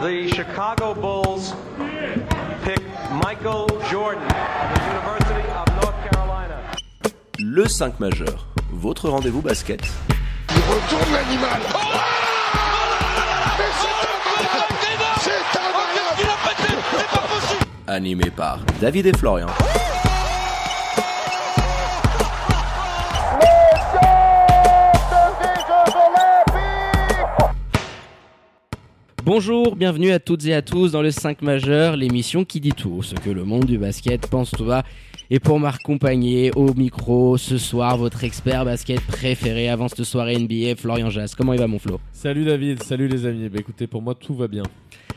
the Chicago Bulls pick Michael Jordan of the University of North Carolina. Le 5 majeur, votre rendez-vous basket. Il retourne l'animal. Oh Mais c'est incroyable C'est Animé par David et Florian. Bonjour, bienvenue à toutes et à tous dans le 5 majeur, l'émission qui dit tout, ce que le monde du basket pense tout bas. Et pour m'accompagner au micro ce soir, votre expert basket préféré avant cette soirée NBA, Florian Jas. Comment il va mon Flo? Salut David, salut les amis. Bah écoutez, pour moi tout va bien.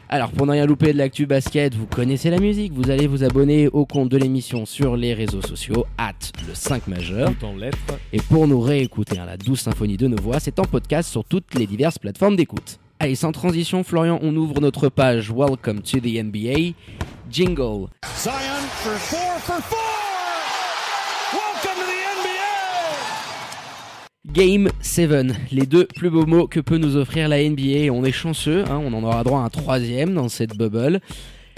Alors pour ne rien louper de l'actu basket, vous connaissez la musique, vous allez vous abonner au compte de l'émission sur les réseaux sociaux, at le 5 majeur. Tout en lettres. Et pour nous réécouter à la douce symphonie de nos voix, c'est en podcast sur toutes les diverses plateformes d'écoute. Allez, sans transition, Florian, on ouvre notre page Welcome to the NBA. Jingle. Zion for four for four. Welcome to the NBA. Game 7, les deux plus beaux mots que peut nous offrir la NBA. On est chanceux, hein, on en aura droit à un troisième dans cette bubble.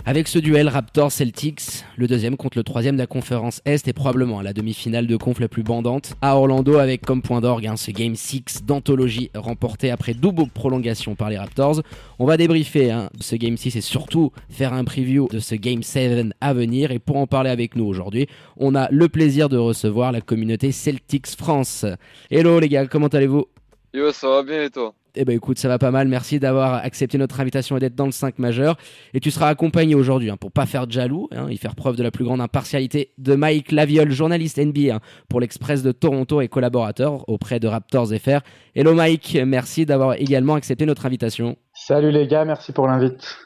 Avec ce duel Raptors-Celtics, le deuxième contre le troisième de la conférence Est et probablement la demi-finale de conf la plus bandante à Orlando avec comme point d'orgue hein, ce Game 6 d'anthologie remporté après double prolongation par les Raptors. On va débriefer hein, ce Game 6 et surtout faire un preview de ce Game 7 à venir. Et pour en parler avec nous aujourd'hui, on a le plaisir de recevoir la communauté Celtics France. Hello les gars, comment allez-vous? Yo, ça va bien et toi? Eh ben écoute, ça va pas mal. Merci d'avoir accepté notre invitation et d'être dans le 5 majeur. Et tu seras accompagné aujourd'hui, hein, pour pas faire de jaloux hein, et faire preuve de la plus grande impartialité, de Mike Laviole, journaliste NBA hein, pour l'Express de Toronto et collaborateur auprès de Raptors FR. Hello Mike, merci d'avoir également accepté notre invitation. Salut les gars, merci pour l'invite.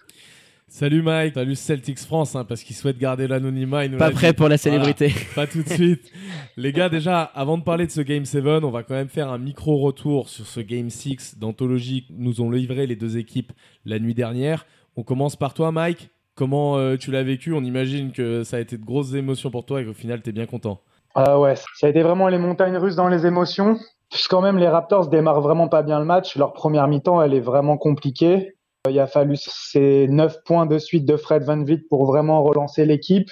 Salut Mike, salut Celtics France, hein, parce qu'ils souhaitent garder l'anonymat. Pas prêt dit. pour la célébrité. Voilà, pas tout de suite. Les gars, déjà, avant de parler de ce Game 7, on va quand même faire un micro-retour sur ce Game 6 d'anthologie que nous ont livré les deux équipes la nuit dernière. On commence par toi Mike. Comment euh, tu l'as vécu? On imagine que ça a été de grosses émotions pour toi et qu'au final, tu es bien content. Ah ouais, ça a été vraiment les montagnes russes dans les émotions. Puisqu'en même les Raptors démarrent vraiment pas bien le match. Leur première mi-temps, elle est vraiment compliquée. Il a fallu ces 9 points de suite de Fred Van Vliet pour vraiment relancer l'équipe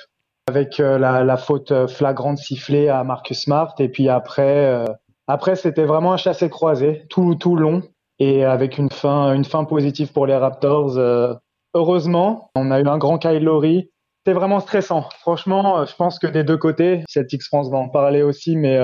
avec euh, la, faute flagrante sifflée à Marcus Smart. Et puis après, euh, après c'était vraiment un chassé-croisé tout, tout long et avec une fin, une fin positive pour les Raptors. Euh, heureusement, on a eu un grand Kyle Lowry. C'était vraiment stressant. Franchement, je pense que des deux côtés, Celtics France va en parler aussi, mais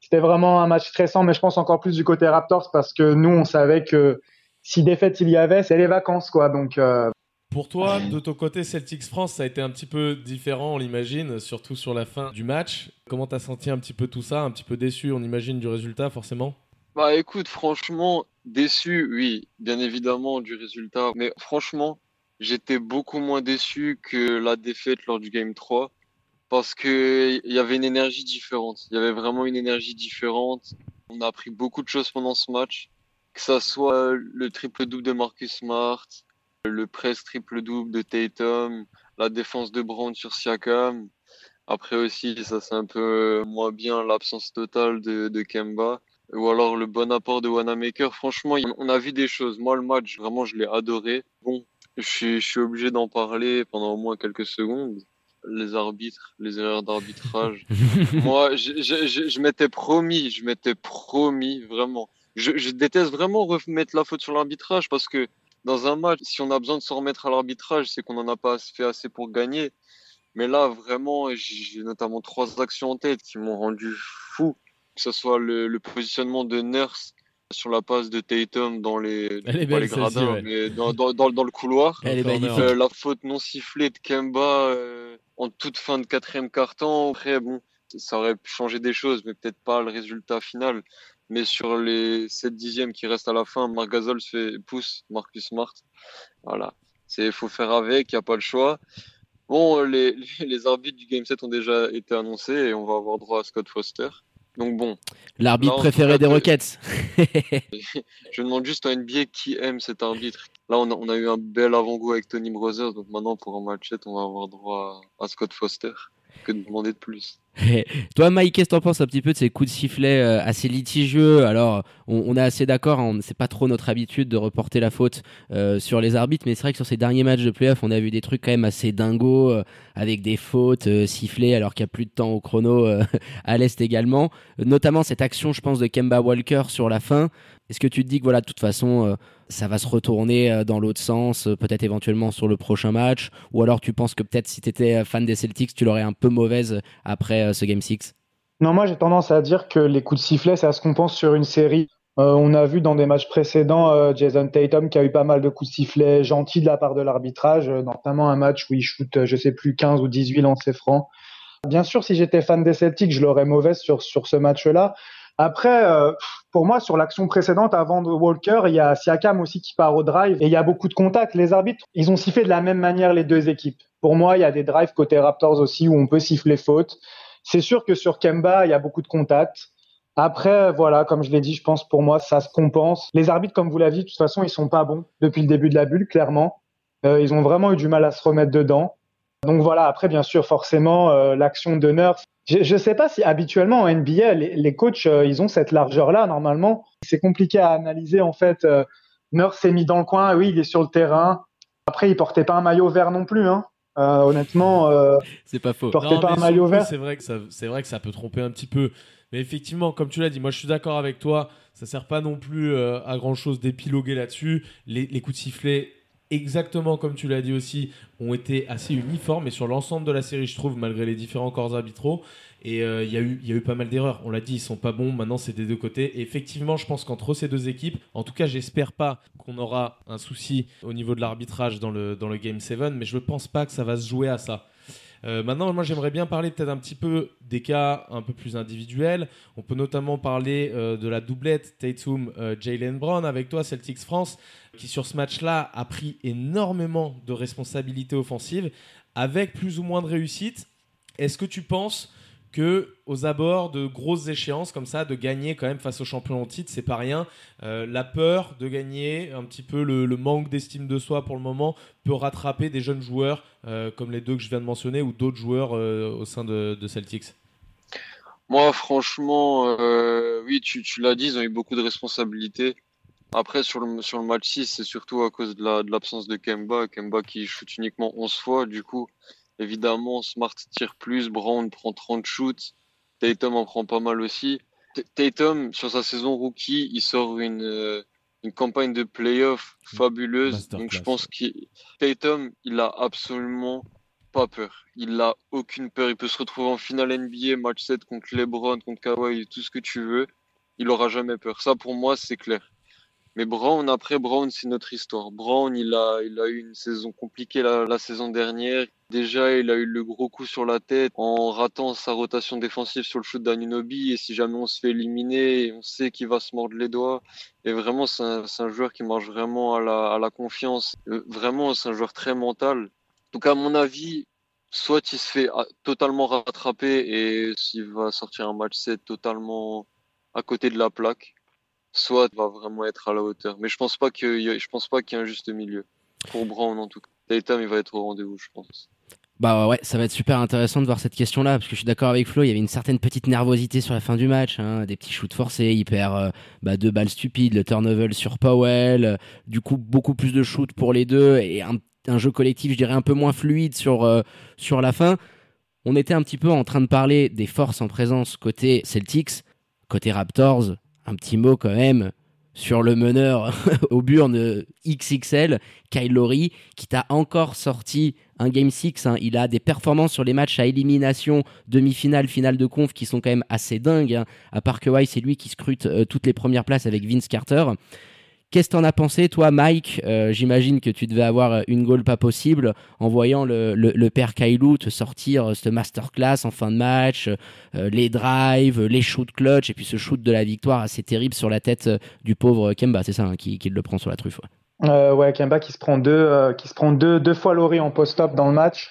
c'était vraiment un match stressant. Mais je pense encore plus du côté Raptors parce que nous, on savait que si défaite il y avait, c'est les vacances, quoi. Donc. Euh... Pour toi, de ton côté, Celtics France, ça a été un petit peu différent, on l'imagine, surtout sur la fin du match. Comment t'as senti un petit peu tout ça Un petit peu déçu, on imagine, du résultat, forcément? Bah écoute, franchement, déçu, oui, bien évidemment, du résultat. Mais franchement, j'étais beaucoup moins déçu que la défaite lors du Game 3 parce qu'il y avait une énergie différente. Il y avait vraiment une énergie différente. On a appris beaucoup de choses pendant ce match que ça soit le triple-double de Marcus Smart, le press triple-double de Tatum, la défense de Brown sur Siakam. Après aussi, ça c'est un peu moins bien l'absence totale de, de Kemba. Ou alors le bon apport de Wanamaker. Franchement, on a vu des choses. Moi, le match, vraiment, je l'ai adoré. Bon, je suis, je suis obligé d'en parler pendant au moins quelques secondes. Les arbitres, les erreurs d'arbitrage. Moi, je, je, je, je m'étais promis, je m'étais promis, vraiment je, je, déteste vraiment remettre la faute sur l'arbitrage parce que dans un match, si on a besoin de se remettre à l'arbitrage, c'est qu'on n'en a pas fait assez pour gagner. Mais là, vraiment, j'ai notamment trois actions en tête qui m'ont rendu fou. Que ce soit le, le, positionnement de Nurse sur la passe de Tatum dans les, belle, pas les gradins, ouais. mais dans, dans, dans, dans, le couloir. Elle est magnifique. Euh, la faute non sifflée de Kemba euh, en toute fin de quatrième quart-temps. Après, bon, ça aurait pu changer des choses, mais peut-être pas le résultat final. Mais sur les 7 dixièmes qui restent à la fin, Marc Gasol se fait pousse Marcus Smart. Voilà. C'est, faut faire avec, il n'y a pas le choix. Bon, les, les arbitres du Game 7 ont déjà été annoncés et on va avoir droit à Scott Foster. Donc bon. L'arbitre préféré des Rockets. je demande juste à NBA qui aime cet arbitre. Là, on a, on a eu un bel avant-goût avec Tony Brothers. Donc maintenant, pour un match 7, on va avoir droit à Scott Foster. Que de demander de plus Toi, Mike, qu'est-ce que t'en penses un petit peu de ces coups de sifflet euh, assez litigieux? Alors, on, est assez d'accord, hein, c'est pas trop notre habitude de reporter la faute euh, sur les arbitres, mais c'est vrai que sur ces derniers matchs de playoff, on a vu des trucs quand même assez dingos, euh, avec des fautes sifflées alors qu'il y a plus de temps au chrono à l'Est également. Notamment cette action, je pense, de Kemba Walker sur la fin. Est-ce que tu te dis que voilà, de toute façon, ça va se retourner dans l'autre sens, peut-être éventuellement sur le prochain match? Ou alors tu penses que peut-être si tu étais fan des Celtics, tu l'aurais un peu mauvaise après ce Game 6 Non, moi j'ai tendance à dire que les coups de sifflet, ça se compense sur une série. Euh, on a vu dans des matchs précédents euh, Jason Tatum qui a eu pas mal de coups de sifflet gentils de la part de l'arbitrage, euh, notamment un match où il shoot, je sais plus, 15 ou 18 lancers francs. Bien sûr, si j'étais fan des Celtics, je l'aurais mauvaise sur, sur ce match-là. Après, pour moi, sur l'action précédente, avant de Walker, il y a Siakam aussi qui part au drive et il y a beaucoup de contacts. Les arbitres, ils ont sifflé de la même manière les deux équipes. Pour moi, il y a des drives côté Raptors aussi où on peut siffler faute. C'est sûr que sur Kemba, il y a beaucoup de contacts. Après, voilà, comme je l'ai dit, je pense pour moi, ça se compense. Les arbitres, comme vous l'avez dit, de toute façon, ils sont pas bons depuis le début de la bulle, clairement. Euh, ils ont vraiment eu du mal à se remettre dedans. Donc voilà, après, bien sûr, forcément, euh, l'action de Nurse. Je ne sais pas si habituellement en NBA, les, les coachs, euh, ils ont cette largeur-là, normalement. C'est compliqué à analyser, en fait. Nurse s'est mis dans le coin, oui, il est sur le terrain. Après, il portait pas un maillot vert non plus, hein. Euh, honnêtement, euh, c'est pas faux. Porter pas un maillot vert. C'est vrai que ça, c'est vrai que ça peut tromper un petit peu. Mais effectivement, comme tu l'as dit, moi je suis d'accord avec toi. Ça sert pas non plus euh, à grand chose d'épiloguer là-dessus. Les, les, coups de sifflet, exactement comme tu l'as dit aussi, ont été assez uniformes. Et sur l'ensemble de la série, je trouve, malgré les différents corps arbitraux. Et il euh, y, y a eu pas mal d'erreurs. On l'a dit, ils sont pas bons. Maintenant, c'est des deux côtés. Et effectivement, je pense qu'entre ces deux équipes, en tout cas, j'espère pas qu'on aura un souci au niveau de l'arbitrage dans le, dans le Game 7, mais je ne pense pas que ça va se jouer à ça. Euh, maintenant, moi, j'aimerais bien parler peut-être un petit peu des cas un peu plus individuels. On peut notamment parler euh, de la doublette Tatum-Jalen Brown avec toi, Celtics France, qui sur ce match-là a pris énormément de responsabilités offensives avec plus ou moins de réussite. Est-ce que tu penses que aux abords de grosses échéances comme ça, de gagner quand même face aux champions en titre, c'est pas rien. Euh, la peur de gagner, un petit peu le, manque d'estime de soi pour le moment, peut rattraper des jeunes joueurs euh, comme les deux que je viens de mentionner ou d'autres joueurs euh, au sein de, Celtics. Moi, franchement, oui, tu, l'as dit, ils ont eu beaucoup de responsabilités. Après, sur le, match 6, c'est surtout à cause de l'absence de, de Kemba. Kemba qui shoot uniquement 11 fois, du coup, Évidemment, Smart tire plus, Brown prend 30 shoots, Tatum en prend pas mal aussi. Tatum, sur sa saison rookie, il sort une, euh, une campagne de playoff fabuleuse. Donc je pense que Tatum, il a absolument pas peur. Il a aucune peur. Il peut se retrouver en finale NBA, match 7 contre LeBron, contre Kawhi, tout ce que tu veux. Il aura jamais peur. Ça, pour moi, c'est clair. Mais Brown, après Brown, c'est notre histoire. Brown, il a, il a eu une saison compliquée la, la, saison dernière. Déjà, il a eu le gros coup sur la tête en ratant sa rotation défensive sur le shoot d'Anunobi. Et si jamais on se fait éliminer, on sait qu'il va se mordre les doigts. Et vraiment, c'est un, un, joueur qui marche vraiment à la, à la confiance. Euh, vraiment, c'est un joueur très mental. Donc, à mon avis, soit il se fait ah, totalement rattraper et s'il va sortir un match 7 totalement à côté de la plaque soit va vraiment être à la hauteur. Mais je pense pas y, je pense pas qu'il y ait un juste milieu. Pour Brown en tout cas. Tatum il va être au rendez-vous, je pense. Bah ouais, ça va être super intéressant de voir cette question-là, parce que je suis d'accord avec Flo, il y avait une certaine petite nervosité sur la fin du match, hein, des petits shoots forcés, il perd euh, bah, deux balles stupides, le turnover sur Powell, du coup beaucoup plus de shoots pour les deux, et un, un, jeu collectif, je dirais, un peu moins fluide sur, euh, sur la fin. On était un petit peu en train de parler des forces en présence côté Celtics, côté Raptors, un petit mot quand même sur le meneur au burn XXL, Kyle Lowry, qui t'a encore sorti un Game 6. Hein. Il a des performances sur les matchs à élimination, demi-finale, finale de conf qui sont quand même assez dingues. Hein. À part que ouais, c'est lui qui scrute euh, toutes les premières places avec Vince Carter. Qu'est-ce que t'en as pensé, toi, Mike? Euh, J'imagine que tu devais avoir une goal pas possible en voyant le, père Kailou te sortir euh, cette masterclass en fin de match, euh, les drives, les shoots clutch, et puis ce shoot de la victoire assez terrible sur la tête du pauvre Kemba, c'est ça, hein, qui, le prend sur la truffe. Ouais, Kemba qui se prend deux, qui se prend deux, deux fois Laurie en post-up dans le match.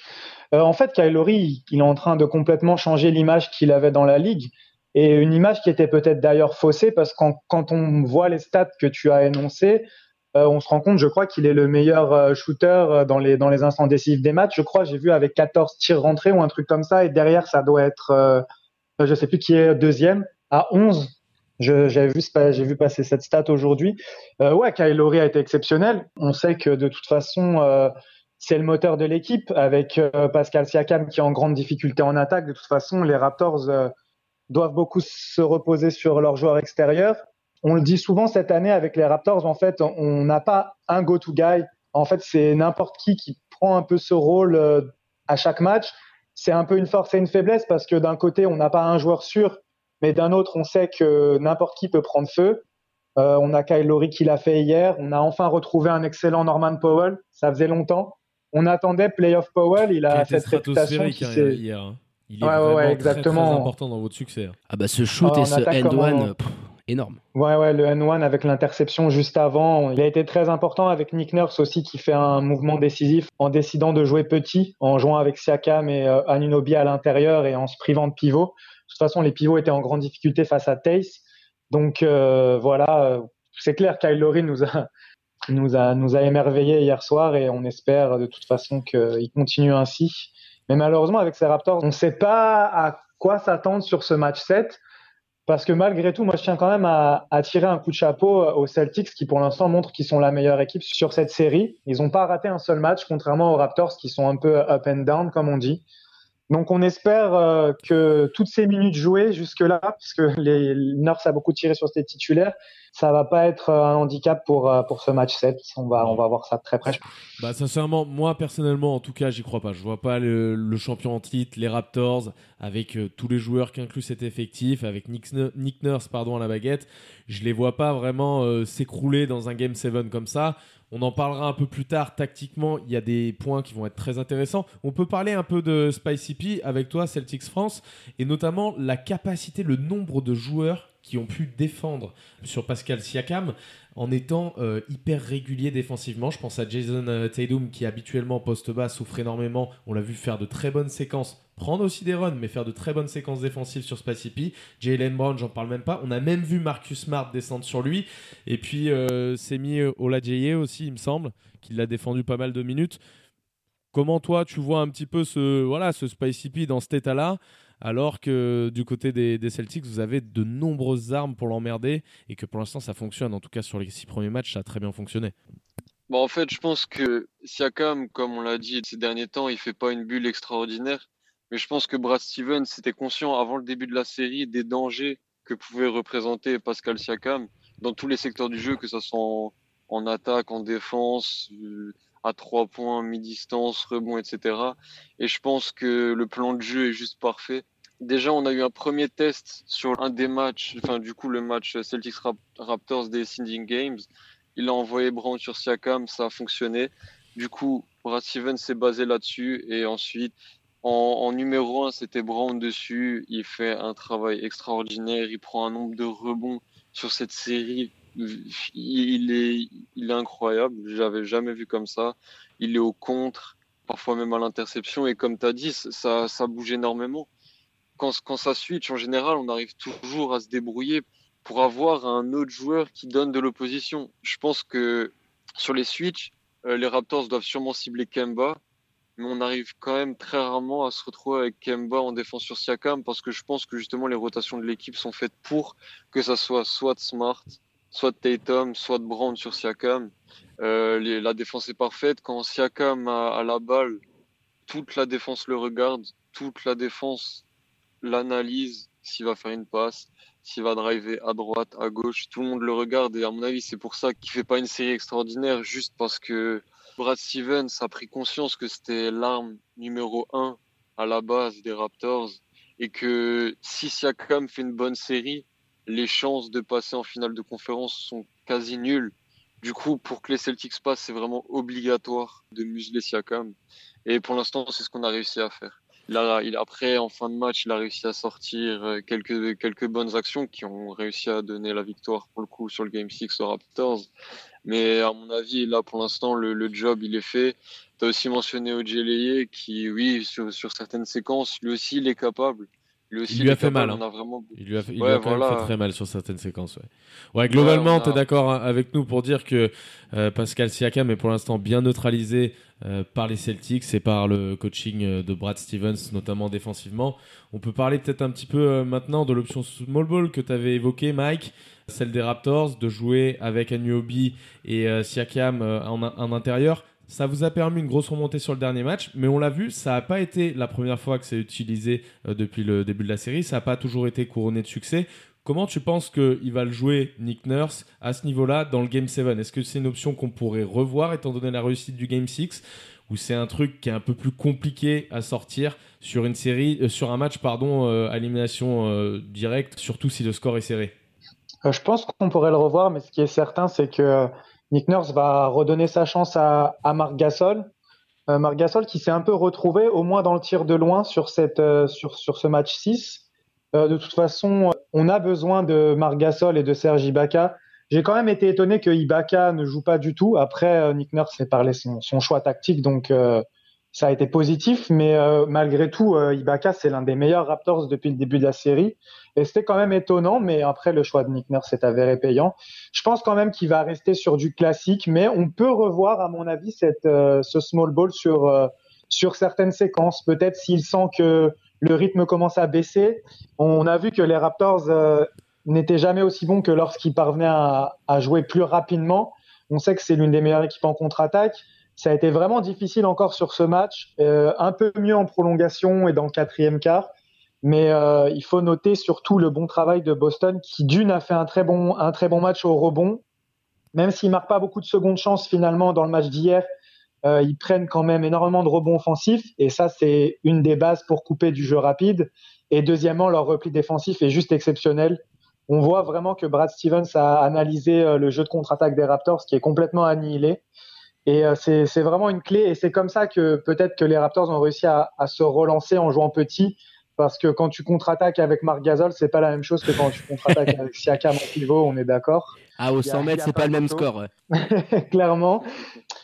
en fait, Kyle Laurie, il est en train de complètement changer l'image qu'il avait dans la ligue. Et une image qui était peut-être d'ailleurs faussée parce que quand, on voit les stats que tu as énoncés, euh, on se rend compte, je crois qu'il est le meilleur euh, shooter euh, dans les, dans les instants décisifs des matchs. Je crois, j'ai vu avec 14 tirs rentrés ou un truc comme ça. Et derrière, ça doit être je je sais plus qui est deuxième, à 11. Je- J'avais vu, j'ai vu passer cette stat aujourd'hui. Euh, ouais, Kyle Lowry a été exceptionnel. On sait que de toute façon, euh, c'est le moteur de l'équipe avec euh, Pascal Siakam qui est en grande difficulté en attaque. De toute façon, les Raptors euh, doivent beaucoup se reposer sur leurs joueurs extérieurs. On le dit souvent cette année avec les Raptors, en fait, on n'a pas un go-to guy. En fait, c'est n'importe qui qui prend un peu ce rôle euh, à chaque match. C'est un peu une force et une faiblesse parce que d'un côté, on n'a pas un joueur sûr, mais d'un autre, on sait que n'importe qui peut prendre feu. Euh, on a Kyle Lowry qui l'a fait hier. On a enfin retrouvé un excellent Norman Powell. Ça faisait longtemps. On attendait Playoff Powell. Il a cette réputation. stratosphérique qui hein, s'est- hier. Hein. Il est Ouais, ouais, vraiment ouais, très, exactement. très important dans votre succès. hein. Ah bah ce shoot Ah, et ce attaque comme end-one, en- pff, énorme. Ouais, ouais, le N1 avec l'interception juste avant. Il a été très important avec Nick Nurse aussi qui fait un mouvement décisif en décidant de jouer petit, en jouant avec Siakam et euh, Anunoby à l'intérieur et en se privant de pivot. De toute façon, les pivots étaient en grande difficulté face à Tace. Donc euh, voilà, euh, c'est clair, Kyle Lowry nous a, nous a, nous a émerveillés hier soir et on espère de toute façon qu'il continue ainsi. Mais malheureusement, avec ces Raptors, on ne sait pas à quoi s'attendre sur ce match 7. Parce que malgré tout, moi, je tiens quand même à, tirer un coup de chapeau aux Celtics qui, pour l'instant, montrent qu'ils sont la meilleure équipe sur cette série. Ils n'ont pas raté un seul match, contrairement aux Raptors qui sont un peu up and down, comme on dit. Donc, on espère euh, que toutes ces minutes jouées jusque-là, puisque les Nurse a beaucoup tiré sur ses titulaires, ça va pas être un handicap pour, euh, pour ce match 7. On va, on va voir ça très près. Bah sincèrement, moi personnellement, en tout cas, j'y crois pas. Je vois pas le, champion en titre, les Raptors, avec euh, tous les joueurs qui incluent cet effectif, avec Nick, Nurse pardon à la baguette. Je les vois pas vraiment euh, s'écrouler dans un Game 7 comme ça. On en parlera un peu plus tard. Tactiquement, il y a des points qui vont être très intéressants. On peut parler un peu de Spicy P avec toi, Celtics France, et notamment la capacité, le nombre de joueurs qui ont pu défendre sur Pascal Siakam en étant euh, hyper régulier défensivement. Je pense à Jason euh, Tatum qui habituellement poste bas souffre énormément. On l'a vu faire de très bonnes séquences, prendre aussi des runs, mais faire de très bonnes séquences défensives sur Spacipi. Jalen Brown, j'en parle même pas. On a même vu Marcus Smart descendre sur lui. Et puis euh, Semi Olajeye aussi, il me semble, qui l'a défendu pas mal de minutes. Comment toi tu vois un petit peu ce voilà ce Spicy P dans cet état-là? Alors que du côté des, Celtics vous avez de nombreuses armes pour l'emmerder et que pour l'instant ça fonctionne en tout cas sur les six premiers matchs ça a très bien fonctionné. Bon, en fait, je pense que Siakam, comme on l'a dit ces derniers temps, il fait pas une bulle extraordinaire. Mais je pense que Brad Stevens était conscient avant le début de la série des dangers que pouvait représenter Pascal Siakam dans tous les secteurs du jeu, que ce soit en, en attaque, en défense, euh, à trois points, mi-distance, rebond, etc. Et je pense que le plan de jeu est juste parfait. Déjà, on a eu un premier test sur un des matchs, enfin du coup le match Celtics Rap- Raptors des Sinding Games. Il a envoyé Brown sur Siakam, ça a fonctionné. Du coup, Brad Stevens s'est basé là-dessus. Et ensuite, en, en numéro 1, c'était Brown dessus. Il fait un travail extraordinaire. Il prend un nombre de rebonds sur cette série. Il est, il est incroyable. J'avais jamais vu comme ça. Il est au contre, parfois même à l'interception. Et comme tu as dit, ça, bouge énormément. Quand, quand ça switch, en général, on arrive toujours à se débrouiller pour avoir un autre joueur qui donne de l'opposition. Je pense que sur les switches, euh, les Raptors doivent sûrement cibler Kemba, mais on arrive quand même très rarement à se retrouver avec Kemba en défense sur Siakam parce que je pense que justement les rotations de l'équipe sont faites pour que ça soit soit Smart, soit Tatum, soit Brown sur Siakam. Euh, la défense est parfaite. Quand Siakam a, a la balle, toute la défense le regarde, toute la défense l'analyse. S'il va faire une passe, s'il va driver à droite, à gauche, tout le monde le regarde. Et à mon avis c'est pour ça qu'il fait pas une série extraordinaire. Juste parce que Brad Stevens a pris conscience que c'était l'arme numéro un à la base des Raptors. Et que si Siakam fait une bonne série, les chances de passer en finale de conférence sont quasi nulles. Du coup, pour que les Celtics passent, c'est vraiment obligatoire de museler Siakam. Et pour l'instant, c'est ce qu'on a réussi à faire. A, il, après, en fin de match, il a réussi à sortir euh, quelques, quelques bonnes actions qui ont réussi à donner la victoire pour le coup sur le Game 6 aux Raptors. Mais à mon avis, là, pour l'instant, le, job, il est fait. Tu as aussi mentionné Ojeleye qui, oui, sur certaines séquences, lui aussi, il est capable Lui aussi, Il lui a fait mal, hein. a vraiment... Il lui a, fait, il Ouais, lui a quand même fait très mal sur certaines séquences. Ouais, ouais globalement, Ouais, a- tu es d'accord avec nous pour dire que euh, Pascal Siakam est pour l'instant bien neutralisé euh, par les Celtics et par le coaching euh, de Brad Stevens, notamment défensivement. On peut parler peut-être un petit peu euh, maintenant de l'option small ball que tu avais évoqué, Mike, celle des Raptors, de jouer avec Anuobi et Siakam en, en intérieur. Ça vous a permis une grosse remontée sur le dernier match, mais on l'a vu, ça n'a pas été la première fois que c'est utilisé euh, depuis le début de la série, ça n'a pas toujours été couronné de succès. Comment tu penses qu'il va le jouer, Nick Nurse, à ce niveau-là, dans le Game 7 Est-ce que c'est une option qu'on pourrait revoir étant donné la réussite du Game 6 ou c'est un truc qui est un peu plus compliqué à sortir sur une série, euh, sur un match pardon, euh, à élimination directe, surtout si le score est serré? Je pense qu'on pourrait le revoir, mais ce qui est certain, c'est que Nick Nurse va redonner sa chance à, à Marc Gasol. Euh, Marc Gasol qui s'est un peu retrouvé, au moins dans le tir de loin, sur, cette, euh, ce match 6. Euh, de toute façon, on a besoin de Marc Gasol et de Serge Ibaka. J'ai quand même été étonné que Ibaka ne joue pas du tout. Après, Nick Nurse s'est parlé son, son choix tactique, donc ça a été positif. Mais euh, malgré tout, euh, Ibaka, c'est l'un des meilleurs Raptors depuis le début de la série. Et c'était quand même étonnant, mais après, le choix de Nick Nurse s'est avéré payant. Je pense quand même qu'il va rester sur du classique, mais on peut revoir, à mon avis, cette, euh, ce small ball sur, euh, sur certaines séquences. Peut-être s'il sent que le rythme commence à baisser. On a vu que les Raptors euh, n'étaient jamais aussi bons que lorsqu'ils parvenaient à, à jouer plus rapidement. On sait que c'est l'une des meilleures équipes en contre-attaque. Ça a été vraiment difficile encore sur ce match, euh, un peu mieux en prolongation et dans le quatrième quart. Mais euh, il faut noter surtout le bon travail de Boston qui, d'une, a fait un très bon, match au rebond. Même s'ils marquent pas beaucoup de secondes chances finalement dans le match d'hier, euh, ils prennent quand même énormément de rebonds offensifs. Et ça, c'est une des bases pour couper du jeu rapide. Et deuxièmement, leur repli défensif est juste exceptionnel. On voit vraiment que Brad Stevens a analysé le jeu de contre-attaque des Raptors qui est complètement annihilé. Et euh, c'est vraiment une clé. Et c'est comme ça que peut-être que les Raptors ont réussi à, à se relancer en jouant petit. Parce que quand tu contre-attaques avec Marc Gasol, c'est pas la même chose que quand tu contre-attaques avec Siakam en pivot, on est d'accord. Ah, au Y a- 100 y a mètres, c'est pas pas le même score. ouais. clairement.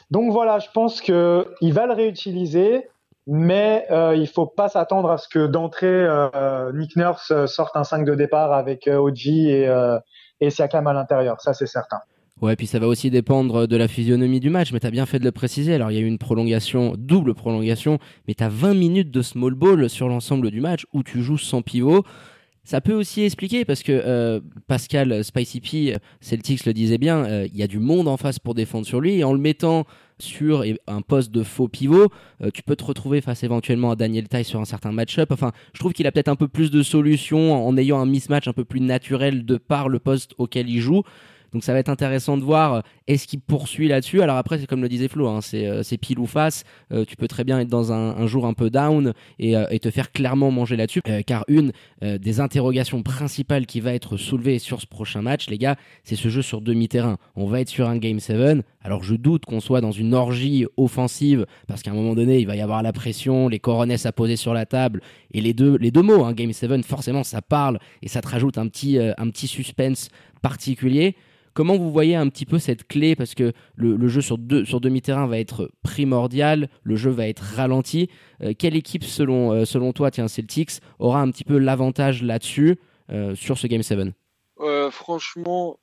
Donc voilà, je pense que il va le réutiliser, mais euh, il faut pas s'attendre à ce que d'entrée euh, Nick Nurse euh, sorte un 5 de départ avec euh, OG et, euh, et Siakam à l'intérieur. Ça, c'est certain. Ouais, puis ça va aussi dépendre de la physionomie du match, mais t'as bien fait de le préciser. Alors, il y a eu une prolongation, double prolongation, mais t'as 20 minutes de small ball sur l'ensemble du match où tu joues sans pivot. Ça peut aussi expliquer parce que euh, Pascal Spicy P, Celtics le disait bien, euh, il y a du monde en face pour défendre sur lui et en le mettant sur un poste de faux pivot, euh, tu peux te retrouver face éventuellement à Daniel Tay sur un certain match-up. Enfin, je trouve qu'il a peut-être un peu plus de solutions en ayant un mismatch un peu plus naturel de par le poste auquel il joue. Donc ça va être intéressant de voir euh, est-ce qu'il poursuit là-dessus. Alors après, c'est comme le disait Flo, hein, c'est euh, c'est pile ou face. Euh, tu peux très bien être dans un, jour un peu down et, te faire clairement manger là-dessus. Car une des interrogations principales qui va être soulevée sur ce prochain match, les gars, c'est ce jeu sur demi-terrain. On va être sur un Game 7. Alors je doute qu'on soit dans une orgie offensive parce qu'à un moment donné, il va y avoir la pression, les coronesses à poser sur la table et les deux, les deux mots, hein, Game 7, forcément, ça parle et ça te rajoute un petit, un petit suspense particulier. Comment vous voyez un petit peu cette clé? Parce que le, jeu sur, deux, sur demi-terrain va être primordial, le jeu va être ralenti. Euh, quelle équipe, selon, euh, selon toi, tiens, Celtics, aura un petit peu l'avantage là-dessus euh, sur ce Game 7 Euh, franchement,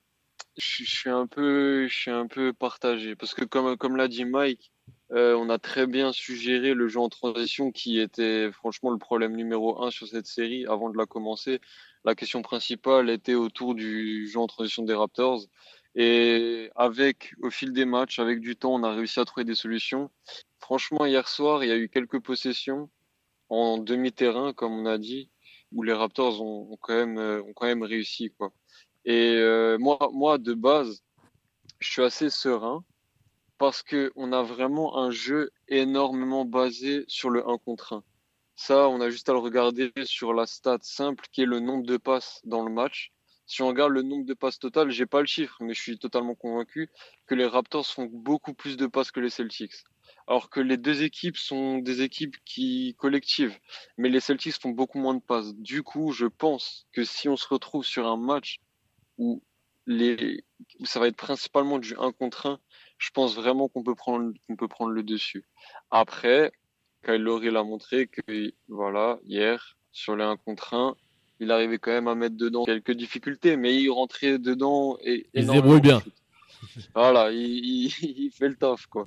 je suis un peu, un peu partagé parce que comme, comme l'a dit Mike, on a très bien suggéré le jeu en transition qui était franchement le problème numéro un sur cette série avant de la commencer. La question principale était autour du jeu en transition des Raptors. Et avec, au fil des matchs, avec du temps, on a réussi à trouver des solutions. Franchement, hier soir, il y a eu quelques possessions en demi-terrain, comme on a dit, où les Raptors ont, quand même, euh, ont quand même réussi, quoi. Et euh, moi, moi, de base, je suis assez serein parce que on a vraiment un jeu énormément basé sur le 1 contre 1. Ça, on a juste à le regarder sur la stat simple qui est le nombre de passes dans le match. Si on regarde le nombre de passes total, j'ai pas le chiffre, mais je suis totalement convaincu que les Raptors font beaucoup plus de passes que les Celtics. Alors que les deux équipes sont des équipes qui collectives, mais les Celtics font beaucoup moins de passes. Du coup, je pense que si on se retrouve sur un match où les ça va être principalement du 1 contre 1, je pense vraiment qu'on peut prendre qu'on peut prendre le dessus. Après, Kyle Lowry l'a montré que voilà, hier, sur les 1 contre 1. Il arrivait quand même à mettre dedans quelques difficultés, mais il rentrait dedans et Il se débrouille bien. Voilà, il, il- il fait le taf, quoi.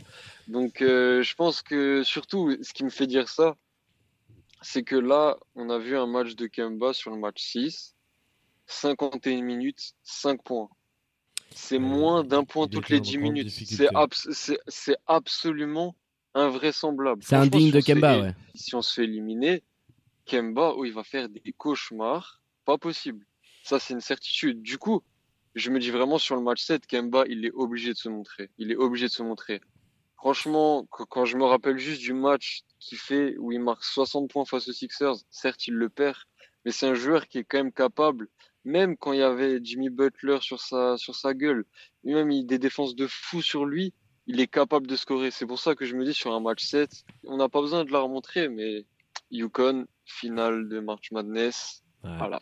Donc, euh, je pense que surtout, ce qui me fait dire ça, c'est que là, on a vu un match de Kemba sur le match 6, 51 minutes, 5 points. C'est moins d'un point il toutes les en 10 grande minutes. abs- c'est absolument invraisemblable. C'est indigne de fait- Kemba, ouais. Si on se fait éliminer, Kemba, oh, il va faire des cauchemars. Pas possible. Ça, c'est une certitude. Du coup, je me dis vraiment sur le match 7, Kemba, il est obligé de se montrer. Il est obligé de se montrer. Franchement, qu- quand je me rappelle juste du match qu'il fait où il marque 60 points face aux Sixers, certes, il le perd, mais c'est un joueur qui est quand même capable, même quand il y avait Jimmy Butler sur sa, sur sa gueule, même il des défenses de fou sur lui, il est capable de scorer. C'est pour ça que je me dis sur un match 7, on n'a pas besoin de la remontrer, mais Yukon, finale de March Madness, Ouais. voilà.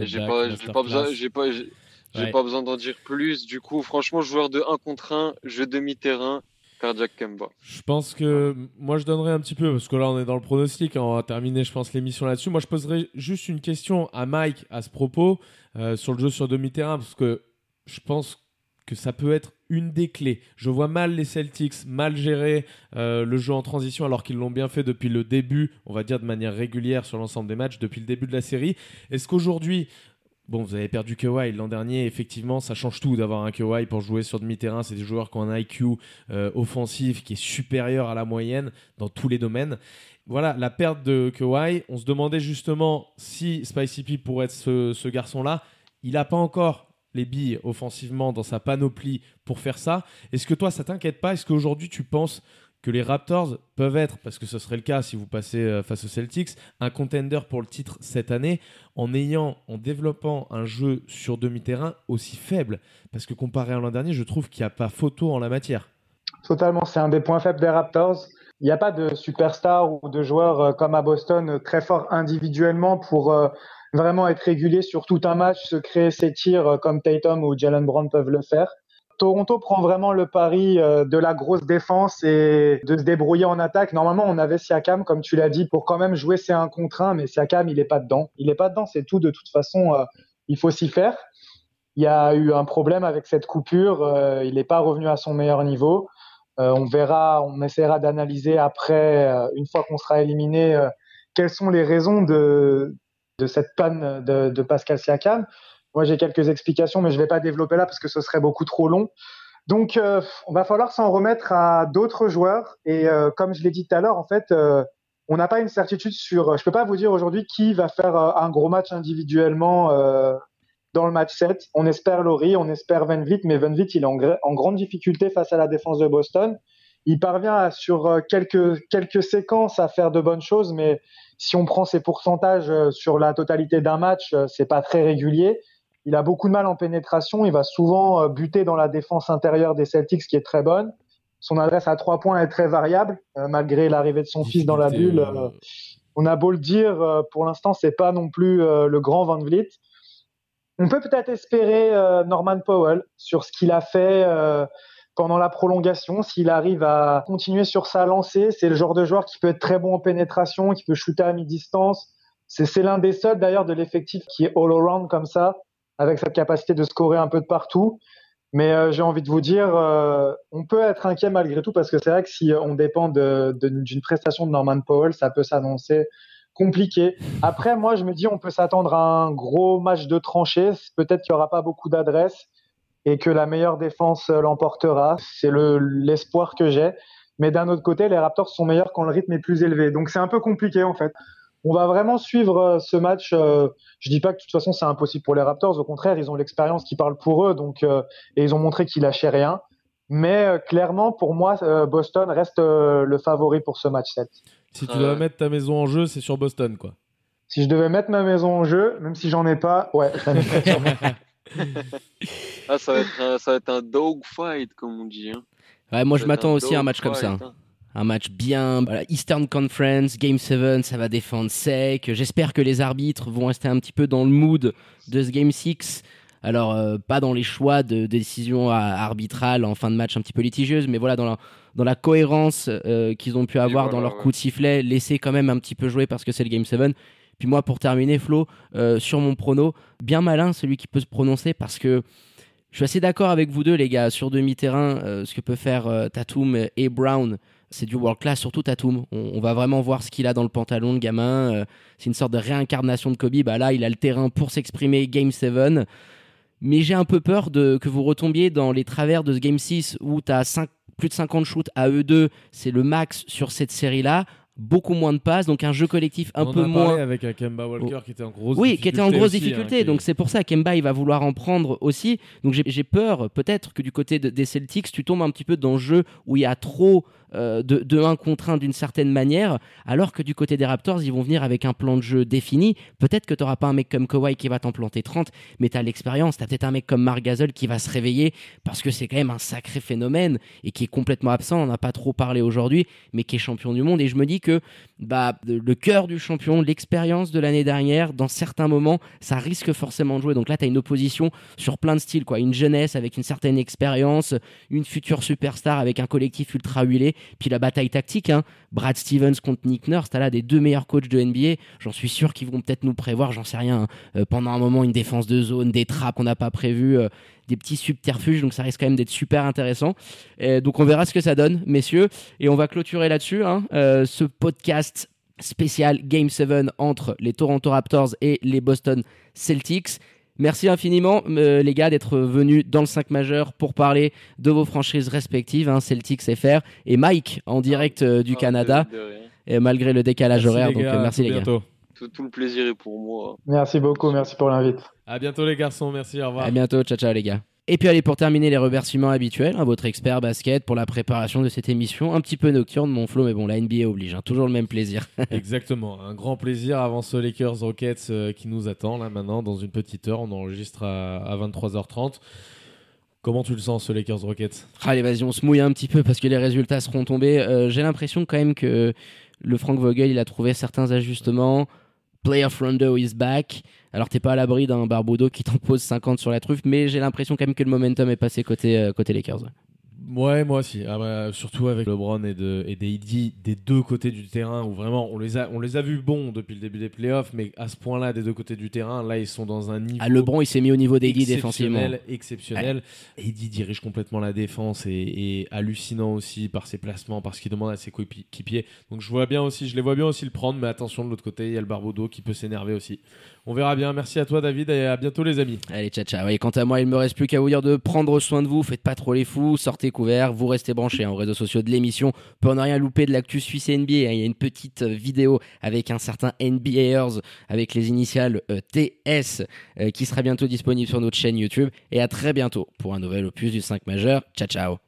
J'ai pas, pas besoin, j'ai pas, j'ai j'ai Ouais. pas besoin d'en dire plus. Du coup, franchement, joueur de 1 contre 1, jeu demi-terrain, Cardiac Kemba. Je pense que moi je donnerais un petit peu parce que là on est dans le pronostic, hein, on va terminer je pense l'émission là-dessus. Moi je poserais juste une question à Mike à ce propos euh, sur le jeu sur demi-terrain parce que je pense que ça peut être une des clés. Je vois mal les Celtics mal gérer euh, le jeu en transition alors qu'ils l'ont bien fait depuis le début, on va dire de manière régulière sur l'ensemble des matchs depuis le début de la série. Est-ce qu'aujourd'hui Bon, vous avez perdu Kawhi l'an dernier, effectivement, ça change tout d'avoir un Kawhi pour jouer sur demi-terrain. C'est des joueurs qui ont un IQ euh, offensif qui est supérieur à la moyenne dans tous les domaines. Voilà, la perte de Kawhi, on se demandait justement si Spicy P pourrait être ce, ce garçon-là. Il n'a pas encore les billes offensivement dans sa panoplie pour faire ça. Est-ce que toi, ça t'inquiète pas? Est-ce qu'aujourd'hui, tu penses que les Raptors peuvent être, parce que ce serait le cas si vous passez euh, face aux Celtics, un contender pour le titre cette année en ayant, en développant un jeu sur demi-terrain aussi faible? Parce que comparé à l'an dernier, je trouve qu'il n'y a pas photo en la matière. Totalement, c'est un des points faibles des Raptors. Il n'y a pas de superstar ou de joueurs euh, comme à Boston euh, très forts individuellement pour vraiment être régulier sur tout un match, se créer ses tirs euh, comme Tatum ou Jalen Brown peuvent le faire. Toronto prend vraiment le pari euh, de la grosse défense et de se débrouiller en attaque. Normalement, on avait Siakam, comme tu l'as dit, pour quand même jouer ses 1 contre 1, mais Siakam, il n'est pas dedans. Il n'est pas dedans, c'est tout. De toute façon, euh, il faut s'y faire. Il y a eu un problème avec cette coupure. il n'est pas revenu à son meilleur niveau. On verra, on essaiera d'analyser après, une fois qu'on sera éliminé, quelles sont les raisons de, de cette panne de, Pascal Siakam. Moi, j'ai quelques explications, mais je ne vais pas développer là parce que ce serait beaucoup trop long. Donc, euh, on va falloir s'en remettre à d'autres joueurs. Et euh, comme je l'ai dit tout à l'heure, en fait, euh, on n'a pas une certitude sur. Je peux pas vous dire aujourd'hui qui va faire un gros match individuellement dans le match 7. On espère Laurie, on espère Van mais Van il est en grande difficulté face à la défense de Boston. Il parvient à, sur euh, quelques, quelques séquences à faire de bonnes choses, mais si on prend ses pourcentages euh, sur la totalité d'un match, euh, c'est pas très régulier. Il a beaucoup de mal en pénétration. Il va souvent buter dans la défense intérieure des Celtics, qui est très bonne. Son adresse à trois points est très variable, malgré l'arrivée de son fils dans la bulle. on a beau le dire, pour l'instant, c'est pas non plus le grand Van Vliet. On peut peut-être espérer Norman Powell sur ce qu'il a fait pendant la prolongation. S'il arrive à continuer sur sa lancée, c'est le genre de joueur qui peut être très bon en pénétration, qui peut shooter à mi-distance. C'est l'un des seuls d'ailleurs de l'effectif qui est all-around comme ça, avec cette capacité de scorer un peu de partout. Mais euh, j'ai envie de vous dire, euh, on peut être inquiet malgré tout parce que c'est vrai que si on dépend d'une prestation de Norman Powell, ça peut s'annoncer compliqué. Après, moi, je me dis, on peut s'attendre à un gros match de tranchée. Peut-être qu'il n'y aura pas beaucoup d'adresses et que la meilleure défense l'emportera. C'est le- l'espoir que j'ai. Mais d'un autre côté, les Raptors sont meilleurs quand le rythme est plus élevé. Donc c'est un peu compliqué en fait. On va vraiment suivre euh, ce match. euh, je dis pas que de toute façon c'est impossible pour les Raptors. Au contraire, ils ont l'expérience qui parle pour eux. Donc euh, et ils ont montré qu'ils lâchaient rien. Mais clairement, pour moi, Boston reste le favori pour ce match 7. Si tu dois mettre ta maison en jeu, c'est sur Boston, quoi. Si je devais mettre ma maison en jeu, même si j'en ai pas, ouais, je la mettrais sur moi. Ah, ça va être un, ça va être un dogfight, comme on dit. Hein. Ouais, moi Ça je m'attends aussi à un match comme ça. hein. Un match bien. voilà, Eastern Conference, Game 7, ça va défendre sec. J'espère que les arbitres vont rester un petit peu dans le mood de ce Game 6. Alors, euh, pas dans les choix de décisions à- arbitrales en fin de match un petit peu litigieuses, mais voilà, dans la, dans la cohérence euh, qu'ils ont pu avoir dans leur ouais. coup de sifflet, laisser quand même un petit peu jouer parce que c'est le Game 7. Puis moi, pour terminer, Flo, euh, sur mon prono, bien malin celui qui peut se prononcer parce que je suis assez d'accord avec vous deux, les gars, sur demi-terrain, euh, ce que peut faire euh, Tatum et Brown. C'est du world class, surtout Tatum. On, va vraiment voir ce qu'il a dans le pantalon, le gamin. C'est une sorte de réincarnation de Kobe. Bah là, il a le terrain pour s'exprimer. Game 7. Mais j'ai un peu peur que vous retombiez dans les travers de ce Game 6 où tu as plus de 50 shoots à E2. C'est le max sur cette série-là beaucoup moins de passes, donc un jeu collectif un On peu a parlé moins. avec un Kemba Walker qui était en grosse Oui, qui était en difficulté grosse aussi, hein, difficulté. qui- Donc c'est pour ça Kemba il va vouloir en prendre aussi. Donc j'ai- peur peut-être que du côté de- des Celtics, tu tombes un petit peu dans le jeu où il y a trop euh, de, de 1 contre 1 d'une certaine manière, alors que du côté des Raptors, ils vont venir avec un plan de jeu défini. Peut-être que tu n'auras pas un mec comme Kawhi qui va t'en planter 30, mais tu as l'expérience. Tu as peut-être un mec comme Marc Gasol qui va se réveiller parce que c'est quand même un sacré phénomène et qui est complètement absent. On n'a pas trop parlé aujourd'hui, mais qui est champion du monde. Et je me dis que bah, le cœur du champion, l'expérience de l'année dernière, dans certains moments, ça risque forcément de jouer. Donc là, tu as une opposition sur plein de styles, quoi. Une jeunesse avec une certaine expérience, une future superstar avec un collectif ultra huilé, puis la bataille tactique, hein. Brad Stevens contre Nick Nurse, t'as là des deux meilleurs coachs de NBA. J'en suis sûr qu'ils vont peut-être nous prévoir, j'en sais rien, hein, euh, pendant un moment, une défense de zone, des trappes qu'on n'a pas prévues. euh, des petits subterfuges, donc ça risque quand même d'être super intéressant. Donc on verra ce que ça donne, messieurs, et on va clôturer là-dessus hein, euh, ce podcast spécial Game 7 entre les Toronto Raptors et les Boston Celtics. Merci infiniment, euh, les gars, d'être venus dans le 5 majeur pour parler de vos franchises respectives, hein, Celtics FR, et Mike en direct euh, du Ah, Canada, de- de rien. et malgré le décalage Merci, horaire. Donc gars, euh, merci les gars. bientôt. Tout, tout le plaisir est pour moi. Merci beaucoup, merci pour l'invite. À bientôt les garçons, merci, au revoir. À bientôt, ciao ciao les gars. Et puis allez, pour terminer les remerciements habituels, à votre expert basket pour la préparation de cette émission, un petit peu nocturne, mon flow, mais bon, la NBA oblige, hein, toujours le même plaisir. Exactement, un grand plaisir avant ce Lakers Rockets euh, qui nous attend là maintenant dans une petite heure. On enregistre à, à 23h30. Comment tu le sens ce Lakers Rockets? Allez, vas-y, on se mouille un petit peu parce que les résultats seront tombés. Euh, J'ai l'impression quand même que le Frank Vogel, il a trouvé certains ajustements. Playoff Rondo is back. Alors, t'es pas à l'abri d'un Barbudo qui t'en pose 50 sur la truffe, mais j'ai l'impression quand même que le momentum est passé côté, euh, côté Lakers. Ouais, moi aussi. Ah bah, surtout avec LeBron et, de, et des des deux côtés du terrain où vraiment on les a, on les a vus bons depuis le début des playoffs, mais à ce point-là, des deux côtés du terrain, là ils sont dans un niveau. Ah, LeBron, il s'est mis au niveau des défensivement. exceptionnel. Eddie dirige complètement la défense et, et hallucinant aussi par ses placements, par ce qu'il demande à ses coéquipiers. Donc je vois bien aussi, je les vois bien aussi le prendre, mais attention de l'autre côté, il y a le Barbodo qui peut s'énerver aussi. On verra bien. Merci à toi David et à bientôt les amis. Allez, ciao, ciao. Et quant à moi, il me reste plus qu'à vous dire de prendre soin de vous. Faites pas trop les fous, sortez vous restez branchés hein, aux réseaux sociaux de l'émission pour ne rien louper de l'actu suisse NBA. hein. Il y a une petite euh, vidéo avec un certain NBAers avec les initiales euh, TS euh, qui sera bientôt disponible sur notre chaîne YouTube. Et à très bientôt pour un nouvel opus du 5 majeur. Ciao, ciao.